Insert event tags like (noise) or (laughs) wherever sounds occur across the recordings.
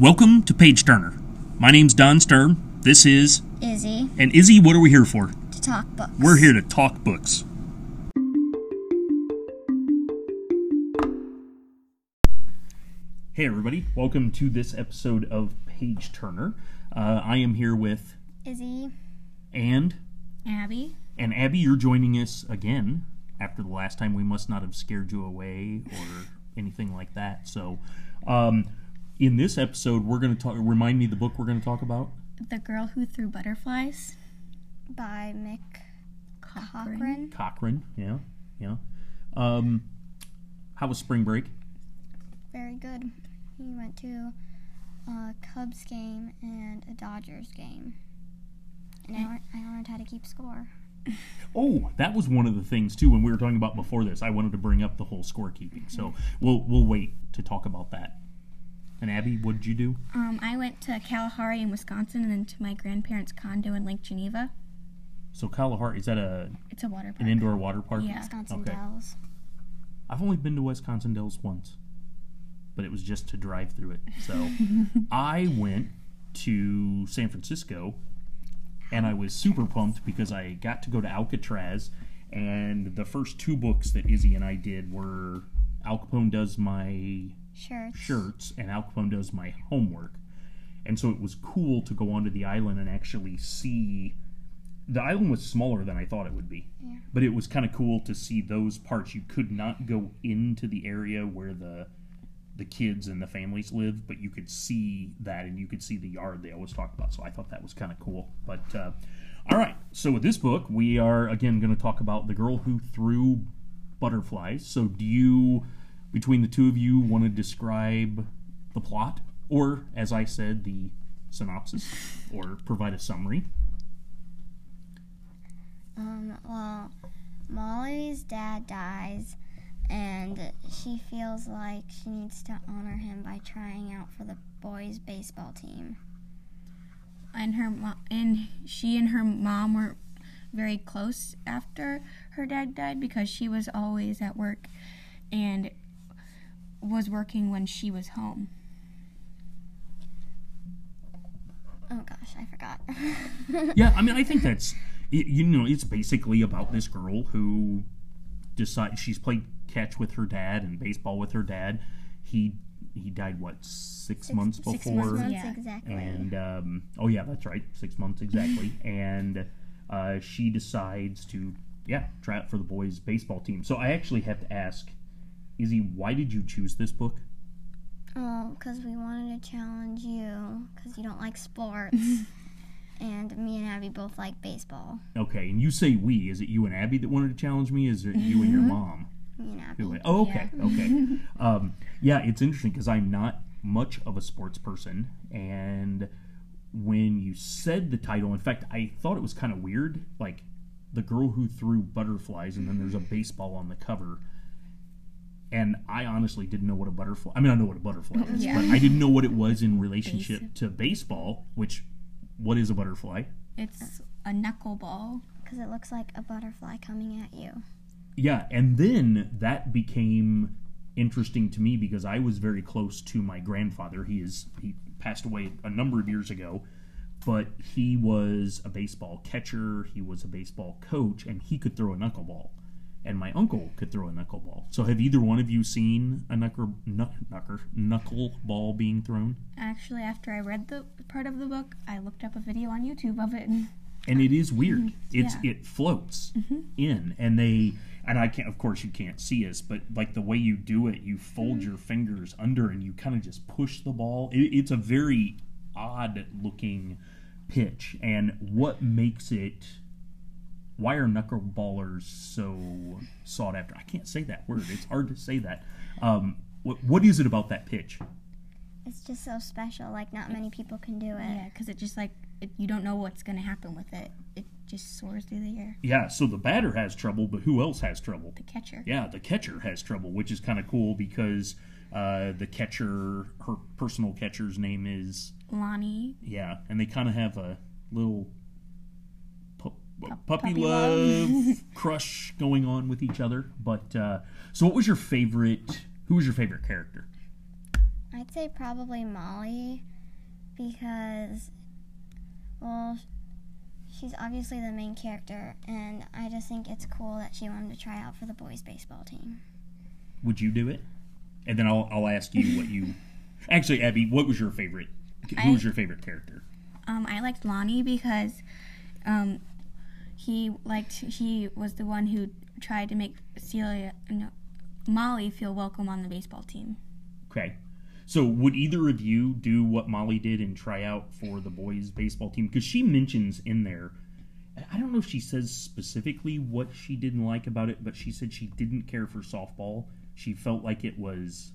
Welcome to Page Turner. My name's Don Stern. This is Izzy and Izzy. What are we here for? to talk books. We're here to talk books. Hey everybody! Welcome to this episode of Page Turner. Uh, I am here with Izzy, and Abby. and Abby. You're joining us again after the last time. We must not have scared you away or anything like that. So, um, in this episode, we're going to talk. Remind me the book we're going to talk about. The Girl Who Threw Butterflies. by Mick Cochran. Cochran. Cochrane. Yeah, yeah. Um, how was spring break? Very good. He went to a Cubs game and a Dodgers game. And I learned, I learned how to keep score. (laughs) Oh, that was one of the things too. When we were talking about before this, I wanted to bring up the whole scorekeeping. So we'll we'll wait to talk about that. And Abby, what did you do? Um, I went to Kalahari in Wisconsin and then to my grandparents' condo in Lake Geneva. So Kalahari is that a It's a water park. an indoor water park? Yeah. Wisconsin Okay. Dells. I've only been to Wisconsin Dells once, but it was just to drive through it. So (laughs) I went to San Francisco, and I was super pumped because I got to go to Alcatraz. And the first two books that Izzy and I did were Al Capone does my Shirts. shirts, and Al Capone does my homework. And so it was cool to go onto the island and actually see. The island was smaller than I thought it would be, Yeah. but it was kind of cool to see those parts. You could not go into the area where the the kids and the families live, but you could see that, and you could see the yard they always talk about. So I thought that was kind of cool. But uh, all right, so with this book, we are again going to talk about the girl who threw butterflies. So do you, between the two of you, want to describe the plot, or as I said, the synopsis, or provide a summary? Um, well, Molly's dad dies, and she feels like she needs to honor him by trying out for the boys' baseball team. And her mo- and she and her mom were very close after her dad died because she was always at work and was working when she was home. Oh gosh, I forgot. (laughs) yeah, I mean, I think that's you know, it's basically about this girl who decides she's played catch with her dad and baseball with her dad. He he died what six, months before, six months, Months Yeah. exactly. and um, oh yeah, that's right, six months exactly. (laughs) and uh, she decides to yeah try out for the boys baseball team. So I actually have to ask, Izzy, why did you choose this book? Oh, because we wanted to challenge you because you don't like sports. (laughs) and me and Abby both like baseball. Okay, and you say we. Is it you and Abby that wanted to challenge me? Is it you and your mom? Me and Abby. Who Oh, okay, okay. (laughs) Um, yeah, it's interesting because I'm not much of a sports person, and when you said the title, in fact, I thought it was kind of weird, like the girl who threw butterflies, and then there's a baseball on the cover. And I honestly didn't know what a butterfly. I mean, I know what a butterfly is, Yeah. but I didn't know what it was in (laughs) relationship to baseball. Which, what is a butterfly? It's a knuckleball. Because it looks like a butterfly coming at you. Yeah, and then that became interesting to me because I was very close to my grandfather. He is he passed away a number of years ago, but he was a baseball catcher, he was a baseball coach, and he could throw a knuckleball. And my uncle could throw a knuckleball. So have either one of you seen a knuckle knuck, knucker, knuckleball being thrown? Actually, after I read the part of the book, I looked up a video on YouTube of it. and it is weird. (laughs) It's Yeah. it floats mm-hmm. in, and they and I can't. Of course, you can't see us, but like the way you do it, you fold mm-hmm. your fingers under and you kind of just push the ball. It, it's a very odd looking pitch, and what makes it? Why are knuckleballers so sought after? I can't say that word. It's hard to say that. Um, what, what is it about that pitch? It's just so special. Like, not many people can do it. Yeah, because it just like it, you don't know what's gonna happen with it. It just soars through the air. Yeah, so the batter has trouble, but who else has trouble? The catcher. Yeah, the catcher has trouble, which is kind of cool because uh, the catcher, her personal catcher's name is Lonnie. yeah, and they kind of have a little pu- puppy, puppy love (laughs) crush going on with each other. But uh, so, what was your favorite? Who was your favorite character? I'd say probably Molly because, well, she's obviously the main character, and I just think it's cool that she wanted to try out for the boys' baseball team. Would you do it? And then I'll I'll ask you what you. (laughs) Actually, Abby, what was your favorite? Who was I- your favorite character? Um, I liked Lonnie because um, he liked he was the one who tried to make Celia no, Molly feel welcome on the baseball team. Okay. So would either of you do what Molly did and try out for the boys' baseball team? Because she mentions in there, I don't know if she says specifically what she didn't like about it, but she said she didn't care for softball. She felt like it was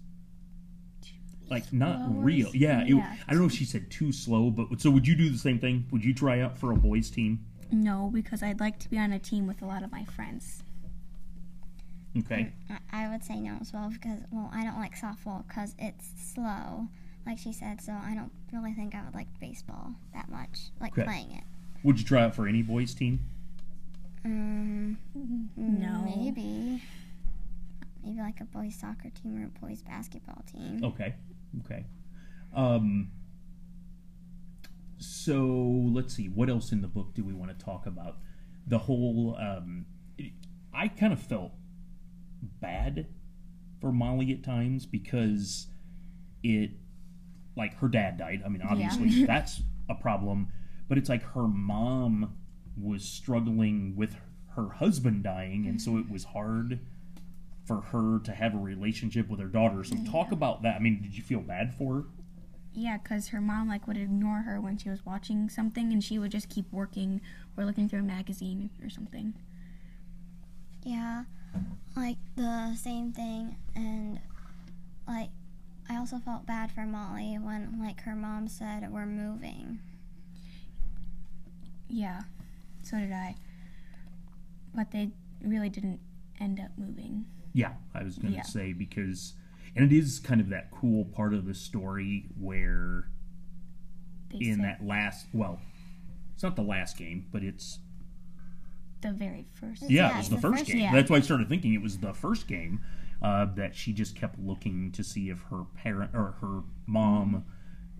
like not Slow real. Yeah, it- yeah. I don't know if she said too slow, but so would you do the same thing? Would you try out for a boys' team? No, because I'd like to be on a team with a lot of my friends. Okay. I, I would say no as well because, well, I don't like softball because it's slow, like she said, so I don't really think I would like baseball that much, like Okay. playing it. Would you try out for any boys' team? Um, No. Maybe. Maybe like a boys soccer team or a boys basketball team. Okay. Okay. Um, so let's see. What else in the book do we want to talk about? The whole. Um, I kind of felt bad for Molly at times because it, like, her dad died. I mean, obviously (laughs) that's a problem, but it's like her mom was struggling with her husband dying, and so it was hard for her to have a relationship with her daughter. So talk about that. I mean, did you feel bad for her? Yeah, because her mom like would ignore her when she was watching something, and she would just keep working or looking through a magazine or something. Yeah, like the same thing, and like I also felt bad for Molly when like her mom said we're moving. Yeah, so did I. But they really didn't end up moving. Yeah, I was going to Yeah. say because, and it is kind of that cool part of the story where They in that last, well, it's not the last game, but it's the very first. yeah, Yeah, it was the the first first- game. yeah. That's why I started thinking it was the first game uh, that she just kept looking to see if her parent or her mom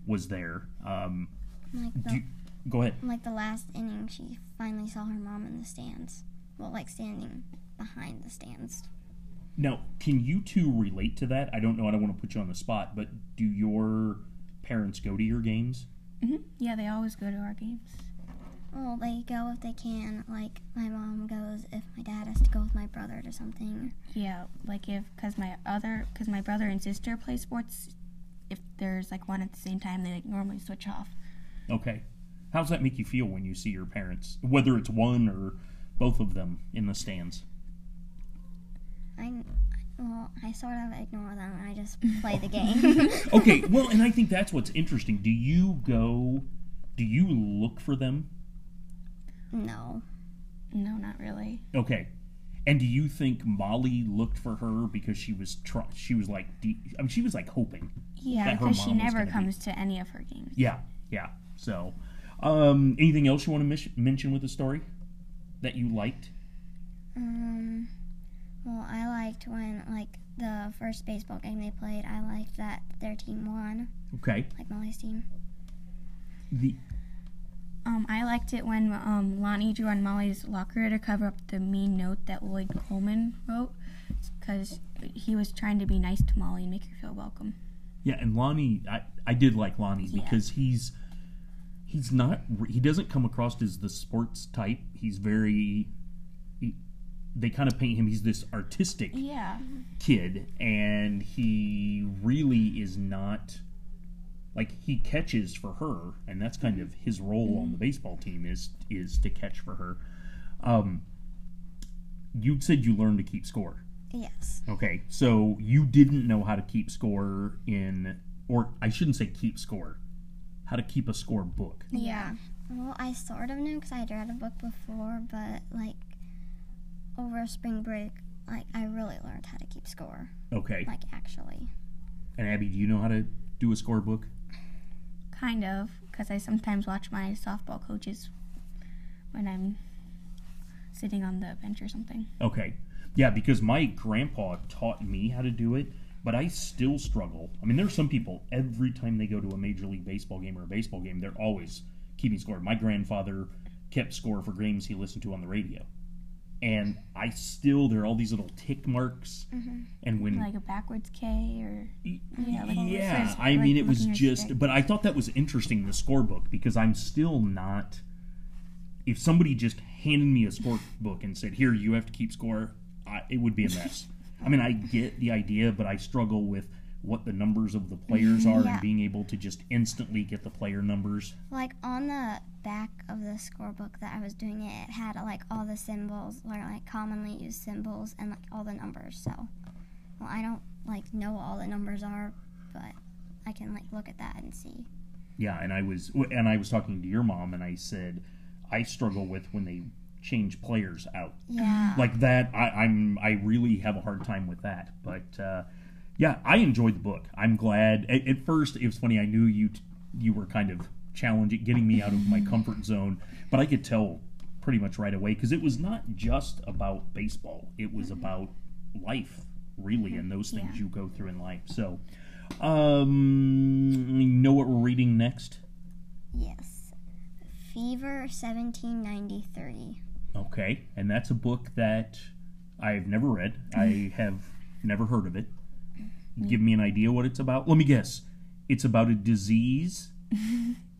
was there. Um, Like the, you, go ahead. like the last inning, she finally saw her mom in the stands. Well, like standing behind the stands. Now, can you two relate to that? I don't know. I don't want to put you on the spot, but do your parents go to your games? hmm Yeah, they always go to our games. Well, they go if they can. Like my mom goes if my dad has to go with my brother to something. Yeah, like if because my other because my brother and sister play sports. If there's like one at the same time, they like normally switch off. Okay. How does that make you feel when you see your parents, whether it's one or both of them, in the stands? I well, I sort of ignore them. I just (laughs) play the game. (laughs) Okay, (laughs) well, and I think that's what's interesting. Do you go, do you look for them? no. No, not really. Okay. And do you think Molly looked for her because she was try- she was like I mean she was like hoping. Yeah, because she never gonna be- comes to any of her games. Yeah, yeah. So, um anything else you want to mis- mention with the story that you liked? Um. Well, I liked when like the first baseball game they played. I liked that their team won, Okay. like Molly's team. The Um, I liked it when um, Lonnie drew on Molly's locker to cover up the mean note that Lloyd Coleman wrote, because he was trying to be nice to Molly and make her feel welcome. Yeah, and Lonnie, I, I did like Lonnie Yeah. because he's he's not he doesn't come across as the sports type. He's very he, they kind of paint him. He's this artistic Yeah. kid, and he really is not like he catches for her, and that's kind of his role on the baseball team is is to catch for her. Um, you said you learned to keep score. Yes. Okay, so you didn't know how to keep score in, or I shouldn't say keep score, how to keep a score book. Yeah. Well, I sort of knew because I had read a book before, but like over spring break, like I really learned how to keep score. Okay, Like actually. and Abby, do you know how to do a score book? Kind of, because I sometimes watch my softball coaches when I'm sitting on the bench or something. Okay, yeah, because my grandpa taught me how to do it, but I still struggle. I mean, there are some people every time they go to a major league baseball game or a baseball game, they're always keeping score. My grandfather kept score for games he listened to on the radio, and I still there are all these little tick marks, mm-hmm. and when Like a backwards K or yeah, like yeah, I like mean, it was just, stick. but I thought that was interesting the scorebook because I'm still not. If somebody just handed me a scorebook and said, "Here, you have to keep score," I, it would be a mess. (laughs) I mean, I get the idea, but I struggle with what the numbers of the players are Yeah. and being able to just instantly get the player numbers. Like on the back of the scorebook that I was doing it, it had like all the symbols, or like commonly used symbols, and like all the numbers. So, well, I don't like know all the numbers are, but I can like look at that and see. Yeah, and I was and I was talking to your mom, and I said I struggle with when they change players out. Yeah. like that I, i'm i really have a hard time with that but uh yeah i enjoyed the book i'm glad at, at first it was funny i knew you t- you were kind of challenging getting me out of my comfort zone but i could tell pretty much right away because it was not just about baseball it was about life really and those things Yeah. you go through in life so um you know what we're reading next Yes. Fever 1793. Okay, and that's a book that I've never read. I (laughs) have never heard of it. Give me an idea what it's about. Let me guess. It's about a disease (laughs)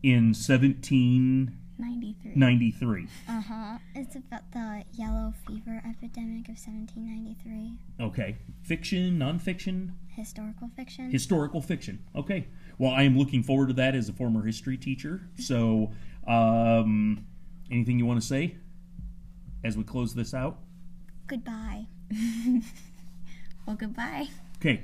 in 1793. ninety three. Uh huh. It's about the yellow fever epidemic of 1793. Okay, fiction, nonfiction, Historical fiction. historical fiction. Okay, well, I am looking forward to that as a former history teacher. So, um, anything you want to say as we close this out? Goodbye. (laughs) Well, goodbye. Okay,